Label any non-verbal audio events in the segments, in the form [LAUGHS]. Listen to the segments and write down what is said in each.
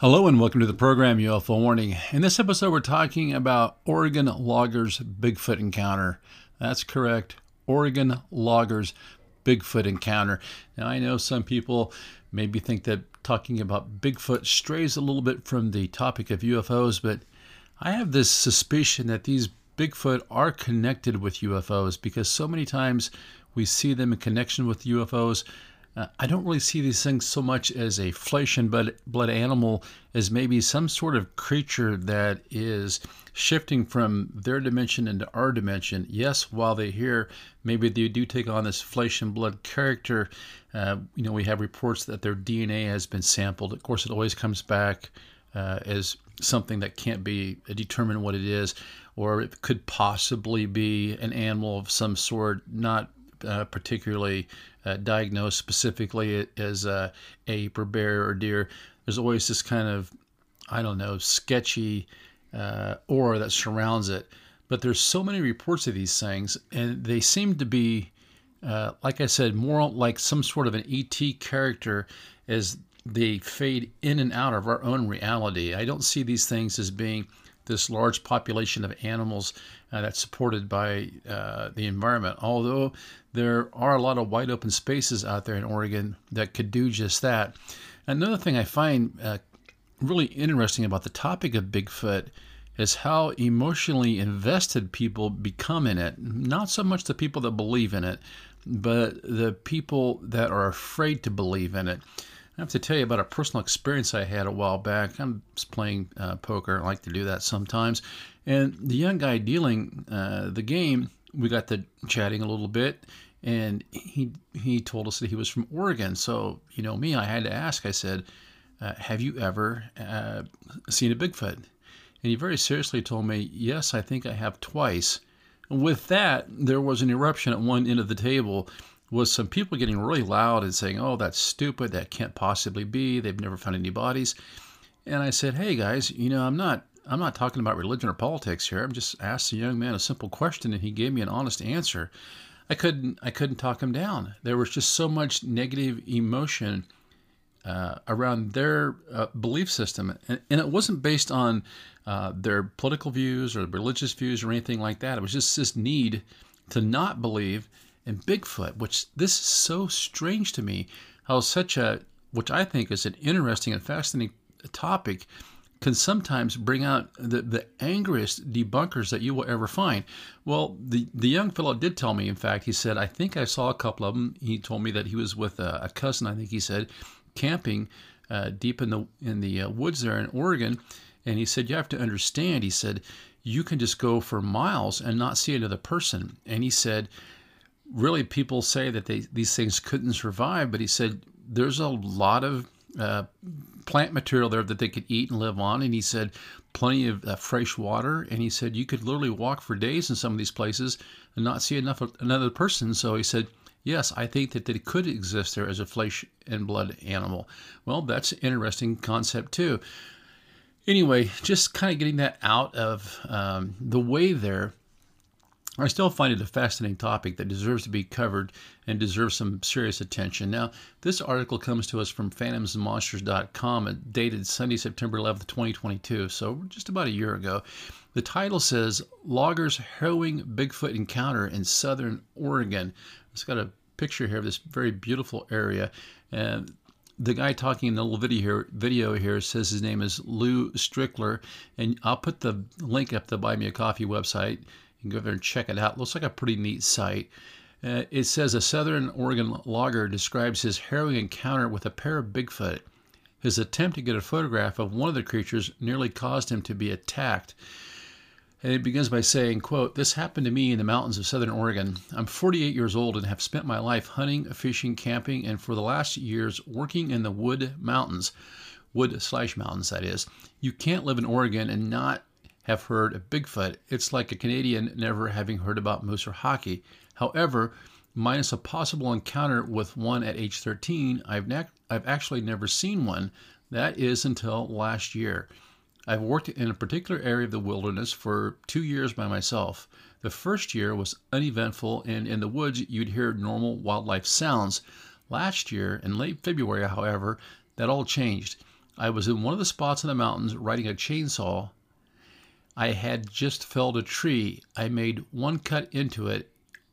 Hello and welcome to the program UFO Warning. In this episode, we're talking about Oregon loggers' Bigfoot encounter. That's correct, Oregon loggers' Bigfoot encounter. Now, I know some people maybe think that talking about Bigfoot strays a little bit from the topic of UFOs, but I have this suspicion that these Bigfoot are connected with UFOs because so many times we see them in connection with UFOs. Uh, I don't really see these things so much as a flesh and blood, animal as maybe some sort of creature that is shifting from their dimension into our dimension. Yes, while they're here, maybe they do take on this flesh and blood character. Uh, you know, we have reports that their DNA has been sampled. Of course, it always comes back uh, as something that can't be determined what it is, or it could possibly be an animal of some sort, not uh, particularly uh, diagnosed specifically as uh, ape or bear or deer. There's always this kind of, I don't know, sketchy uh, aura that surrounds it. But there's so many reports of these things, and they seem to be, uh, like I said, more like some sort of an ET character as they fade in and out of our own reality. I don't see these things as being this large population of animals uh, that's supported by uh, the environment. Although there are a lot of wide open spaces out there in Oregon that could do just that. Another thing I find uh, really interesting about the topic of Bigfoot is how emotionally invested people become in it. Not so much the people that believe in it, but the people that are afraid to believe in it. I have to tell you about a personal experience I had a while back. I'm playing uh, poker. I like to do that sometimes. And the young guy dealing uh, the game, we got to chatting a little bit, and he he told us that he was from Oregon. So you know me, I had to ask. I said, uh, "Have you ever uh, seen a Bigfoot?" And he very seriously told me, "Yes, I think I have twice." with that, there was an eruption at one end of the table was some people getting really loud and saying, "Oh, that's stupid. That can't possibly be. They've never found any bodies." And I said, "Hey guys, you know, I'm not I'm not talking about religion or politics here. I'm just asked the young man a simple question and he gave me an honest answer. I couldn't I couldn't talk him down. There was just so much negative emotion uh, around their uh, belief system, and, and, it wasn't based on uh, their political views or religious views or anything like that. It was just this need to not believe and Bigfoot, which this is so strange to me, how such a, which I think is an interesting and fascinating topic, can sometimes bring out the, the angriest debunkers that you will ever find. Well, the, the young fellow did tell me, in fact, he said, I think I saw a couple of them. He told me that he was with a, a cousin, I think he said, camping uh, deep in the, in the uh, woods there in Oregon. And he said, You have to understand, he said, you can just go for miles and not see another person. And he said, really people say that they, these things couldn't survive, but he said there's a lot of uh, plant material there that they could eat and live on. And he said plenty of uh, fresh water. And he said you could literally walk for days in some of these places and not see enough another person. So he said, yes, I think that they could exist there as a flesh and blood animal. Well, that's an interesting concept too. Anyway, just kind of getting that out of um, the way there I still find it a fascinating topic that deserves to be covered and deserves some serious attention. Now, this article comes to us from phantomsandmonsters.com, dated Sunday, September 11th, 2022, so just about a year ago. The title says Loggers Harrowing Bigfoot Encounter in Southern Oregon. It's got a picture here of this very beautiful area. And the guy talking in the little video here, video here says his name is Lon Strickler, and I'll put the link up the Buy Me a Coffee website can go there and check it out. Looks like a pretty neat site. Uh, it says a Southern Oregon logger describes his harrowing encounter with a pair of Bigfoot. His attempt to get a photograph of one of the creatures nearly caused him to be attacked. And it begins by saying, quote, This happened to me in the mountains of southern Oregon. I'm 48 years old and have spent my life hunting, fishing, camping, and for the last years working in the wood mountains. Wood slash mountains, that is. You can't live in Oregon and not have heard of Bigfoot. It's like a Canadian never having heard about moose or hockey. However, minus a possible encounter with one at age 13, I've, I've actually never seen one. That is until last year. I've worked in a particular area of the wilderness for two years by myself. The first year was uneventful, and in the woods you'd hear normal wildlife sounds. Last year, in late February, however, that all changed. I was in one of the spots in the mountains riding a chainsaw. I had just felled a tree. I made one cut into it,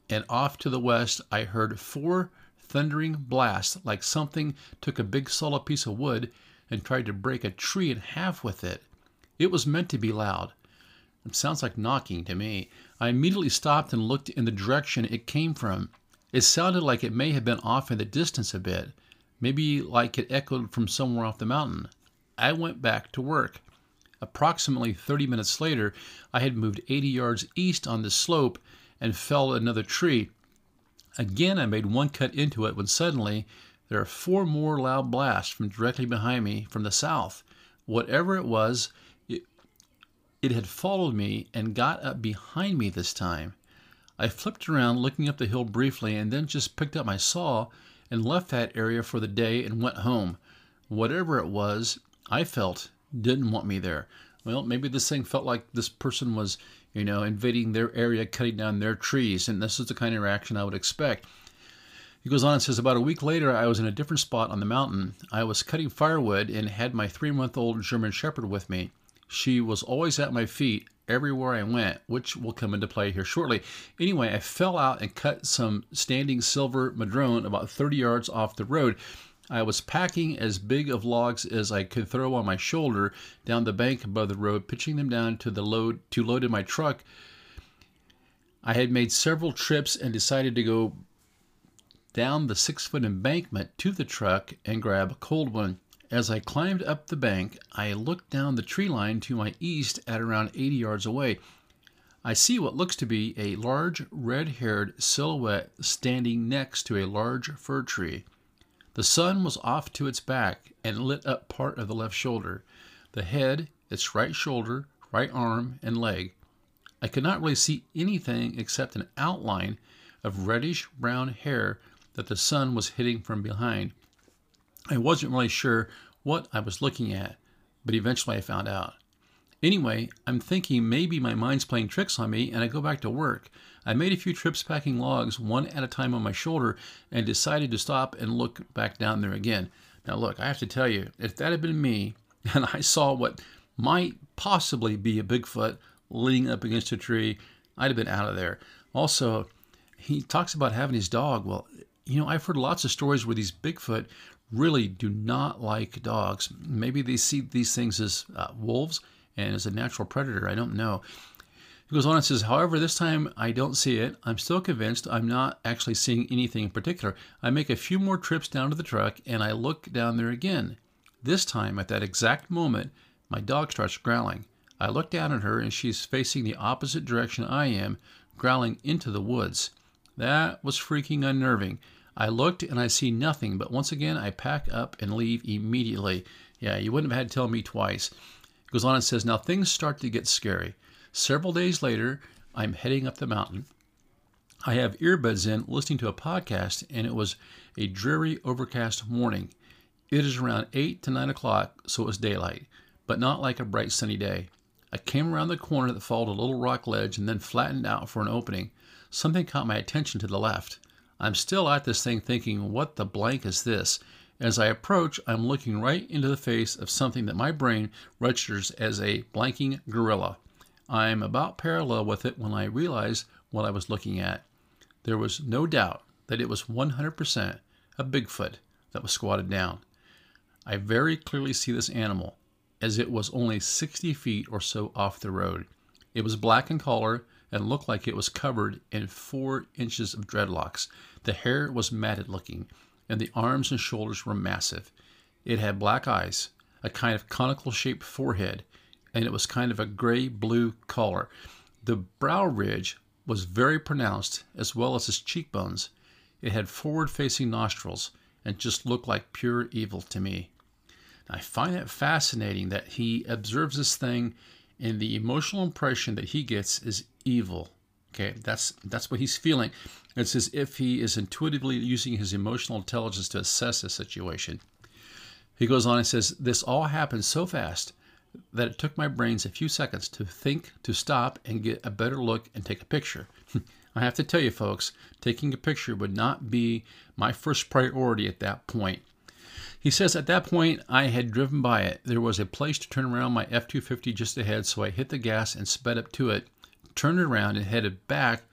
and off to the west I heard four thundering blasts like something took a big solid piece of wood and tried to break a tree in half with it. It was meant to be loud. It sounds like knocking to me. I immediately stopped and looked in the direction it came from. It sounded like it may have been off in the distance a bit maybe like it echoed from somewhere off the mountain. I went back to work. Approximately 30 minutes later, I had moved 80 yards east on the slope and felled another tree. Again, I made one cut into it when suddenly there are four more loud blasts from directly behind me from the south. Whatever it was, it, it had followed me and got up behind me this time. I flipped around, looking up the hill briefly, and then just picked up my saw and left that area for the day and went home. Whatever it was, I felt didn't want me there. Well, maybe this thing felt like this person was, you know, invading their area, cutting down their trees, and this is the kind of reaction I would expect. He goes on and says, About a week later, I was in a different spot on the mountain. I was cutting firewood and had my three month old German Shepherd with me. She was always at my feet everywhere I went, which will come into play here shortly. Anyway, I fell out and cut some standing silver madrone about 30 yards off the road. I was packing as big of logs as I could throw on my shoulder down the bank above the road, pitching them down to the load to load in my truck. I had made several trips and decided to go down the six foot embankment to the truck and grab a cold one. As I climbed up the bank, I looked down the tree line to my east at around 80 yards away. I see what looks to be a large red haired silhouette standing next to a large fir tree. The sun was off to its back and lit up part of the left shoulder, the head, its right shoulder, right arm, and leg. I could not really see anything except an outline of reddish brown hair that the sun was hitting from behind. I wasn't really sure what I was looking at, but eventually I found out. Anyway, I'm thinking maybe my mind's playing tricks on me and I go back to work. I made a few trips packing logs one at a time on my shoulder and decided to stop and look back down there again. Now, look, I have to tell you, if that had been me [LAUGHS] and I saw what might possibly be a Bigfoot leaning up against a tree, I'd have been out of there. Also, he talks about having his dog. Well, you know, I've heard lots of stories where these Bigfoot really do not like dogs. Maybe they see these things as uh, wolves and as a natural predator. I don't know. He goes on and says, however, this time I don't see it. I'm still convinced I'm not actually seeing anything in particular. I make a few more trips down to the truck and I look down there again. This time, at that exact moment, my dog starts growling. I look down at her and she's facing the opposite direction I am, growling into the woods. That was freaking unnerving. I looked and I see nothing, but once again I pack up and leave immediately. Yeah, you wouldn't have had to tell me twice. Goes on and says, Now things start to get scary. Several days later, I'm heading up the mountain. I have earbuds in listening to a podcast, and it was a dreary, overcast morning. It is around 8 to 9 o'clock, so it was daylight, but not like a bright sunny day. I came around the corner that followed a little rock ledge and then flattened out for an opening. Something caught my attention to the left. I'm still at this thing thinking, what the blank is this? As I approach, I'm looking right into the face of something that my brain registers as a blanking gorilla. I'm about parallel with it when I realize what I was looking at. There was no doubt that it was 100% a Bigfoot that was squatted down. I very clearly see this animal, as it was only 60 feet or so off the road. It was black in color and looked like it was covered in four inches of dreadlocks. The hair was matted looking, and the arms and shoulders were massive. It had black eyes, a kind of conical shaped forehead, and it was kind of a gray blue color. The brow ridge was very pronounced, as well as its cheekbones. It had forward facing nostrils and just looked like pure evil to me. I find it fascinating that he observes this thing and the emotional impression that he gets is evil. Okay, that's that's what he's feeling. It's as if he is intuitively using his emotional intelligence to assess the situation. He goes on and says, This all happened so fast that it took my brains a few seconds to think, to stop, and get a better look and take a picture. [LAUGHS] I have to tell you, folks, taking a picture would not be my first priority at that point. He says, At that point, I had driven by it. There was a place to turn around my F 250 just ahead, so I hit the gas and sped up to it, turned around, and headed back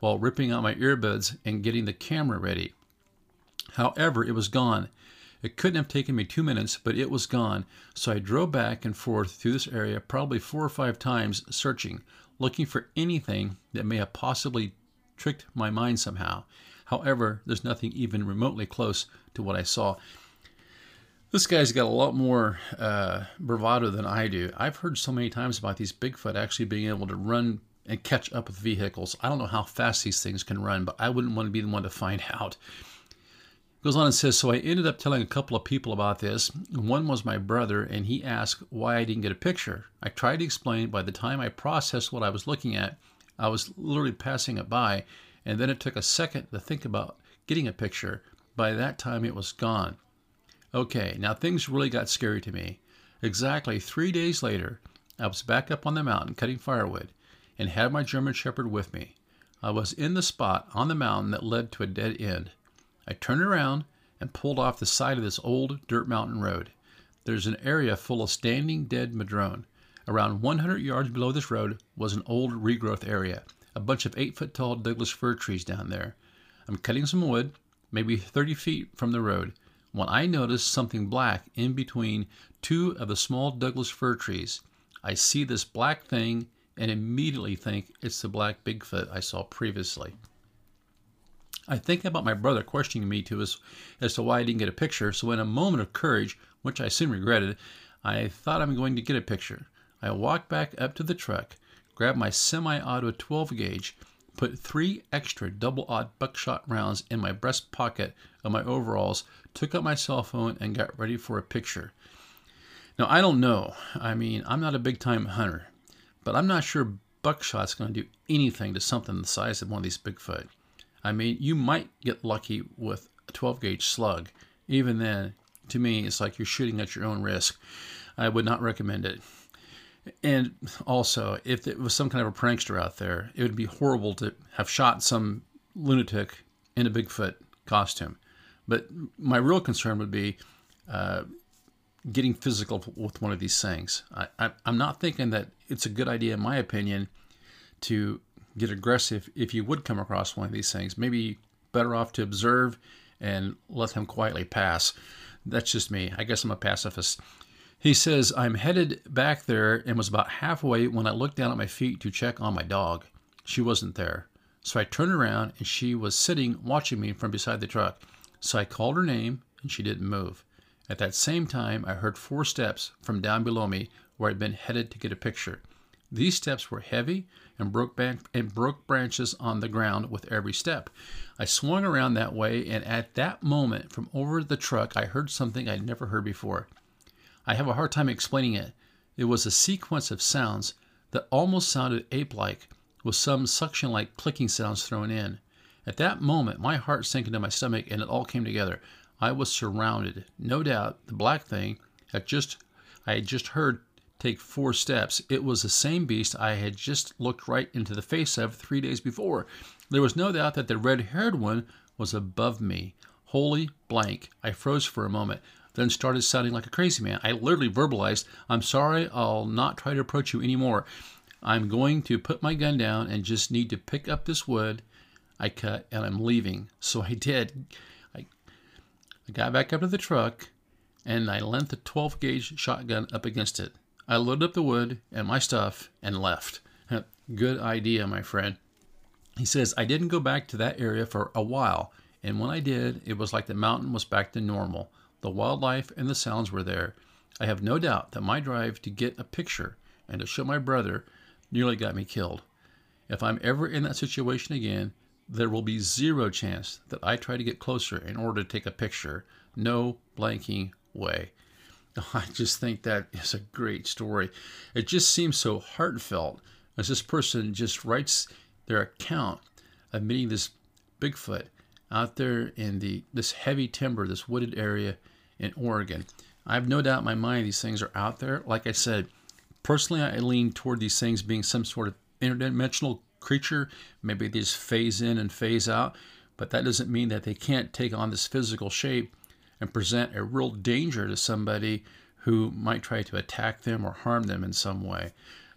while ripping out my earbuds and getting the camera ready. However, it was gone. It couldn't have taken me two minutes, but it was gone, so I drove back and forth through this area probably four or five times, searching, looking for anything that may have possibly tricked my mind somehow. However, there's nothing even remotely close to what I saw. This guy's got a lot more uh, bravado than I do. I've heard so many times about these Bigfoot actually being able to run and catch up with vehicles. I don't know how fast these things can run, but I wouldn't want to be the one to find out. Goes on and says, So I ended up telling a couple of people about this. One was my brother, and he asked why I didn't get a picture. I tried to explain by the time I processed what I was looking at, I was literally passing it by, and then it took a second to think about getting a picture. By that time, it was gone. Okay, now things really got scary to me. Exactly three days later, I was back up on the mountain cutting firewood and had my German Shepherd with me. I was in the spot on the mountain that led to a dead end. I turned around and pulled off the side of this old dirt mountain road. There's an area full of standing dead madrone. Around 100 yards below this road was an old regrowth area, a bunch of 8 foot tall Douglas fir trees down there. I'm cutting some wood, maybe 30 feet from the road, when I notice something black in between two of the small Douglas fir trees. I see this black thing and immediately think it's the black Bigfoot I saw previously. I think about my brother questioning me to as, as to why I didn't get a picture, so in a moment of courage, which I soon regretted, I thought I'm going to get a picture. I walked back up to the truck, grabbed my semi-auto 12 gauge, put three extra double aught buckshot rounds in my breast pocket of my overalls, took out my cell phone, and got ready for a picture. Now, I don't know. I mean, I'm not a big time hunter, but I'm not sure buckshot's going to do anything to something the size of one of these Bigfoot. I mean, you might get lucky with a 12 gauge slug. Even then, to me, it's like you're shooting at your own risk. I would not recommend it. And also, if it was some kind of a prankster out there, it would be horrible to have shot some lunatic in a Bigfoot costume. But my real concern would be uh, getting physical with one of these things. I, I, I'm not thinking that it's a good idea, in my opinion, to get aggressive if you would come across one of these things. Maybe better off to observe and let them quietly pass. That's just me. I guess I'm a pacifist. He says, I'm headed back there and was about halfway when I looked down at my feet to check on my dog. She wasn't there. So I turned around and she was sitting watching me from beside the truck. So I called her name and she didn't move. At that same time, I heard four steps from down below me where I'd been headed to get a picture. These steps were heavy and broke, and broke branches on the ground with every step. I swung around that way, and at that moment, from over the truck, I heard something I'd never heard before. I have a hard time explaining it. It was a sequence of sounds that almost sounded ape like, with some suction like clicking sounds thrown in. At that moment, my heart sank into my stomach and it all came together. I was surrounded. No doubt, the black thing had just I had just heard take four steps, it was the same beast I had just looked right into the face of three days before. There was no doubt that the red haired one was above me. Holy blank. I froze for a moment, then started sounding like a crazy man. I literally verbalized, I'm sorry, I'll not try to approach you anymore. I'm going to put my gun down and just need to pick up this wood I cut and I'm leaving. So I did. I, got back up to the truck and I leant the 12 gauge shotgun up against it. I loaded up the wood and my stuff and left. [LAUGHS] Good idea, my friend. He says, I didn't go back to that area for a while, and when I did, it was like the mountain was back to normal. The wildlife and the sounds were there. I have no doubt that my drive to get a picture and to show my brother nearly got me killed. If I'm ever in that situation again, there will be zero chance that I try to get closer in order to take a picture. No blanking way. [LAUGHS] I just think that is a great story. It just seems so heartfelt as this person just writes their account of meeting this Bigfoot out there in the this heavy timber, this wooded area in Oregon. I have no doubt in my mind these things are out there. Like I said, personally, I lean toward these things being some sort of interdimensional creature. Maybe they just phase in and phase out, but that doesn't mean that they can't take on this physical shape and present a real danger to somebody who might try to attack them or harm them in some way.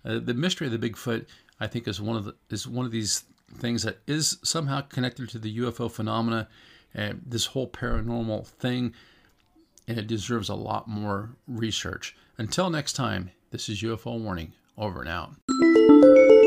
Uh, the mystery of the Bigfoot, I think, is one of the, is one of these things that is somehow connected to the UFO phenomena and this whole paranormal thing, and it deserves a lot more research. Until next time, this is UFO Warning. Over and out.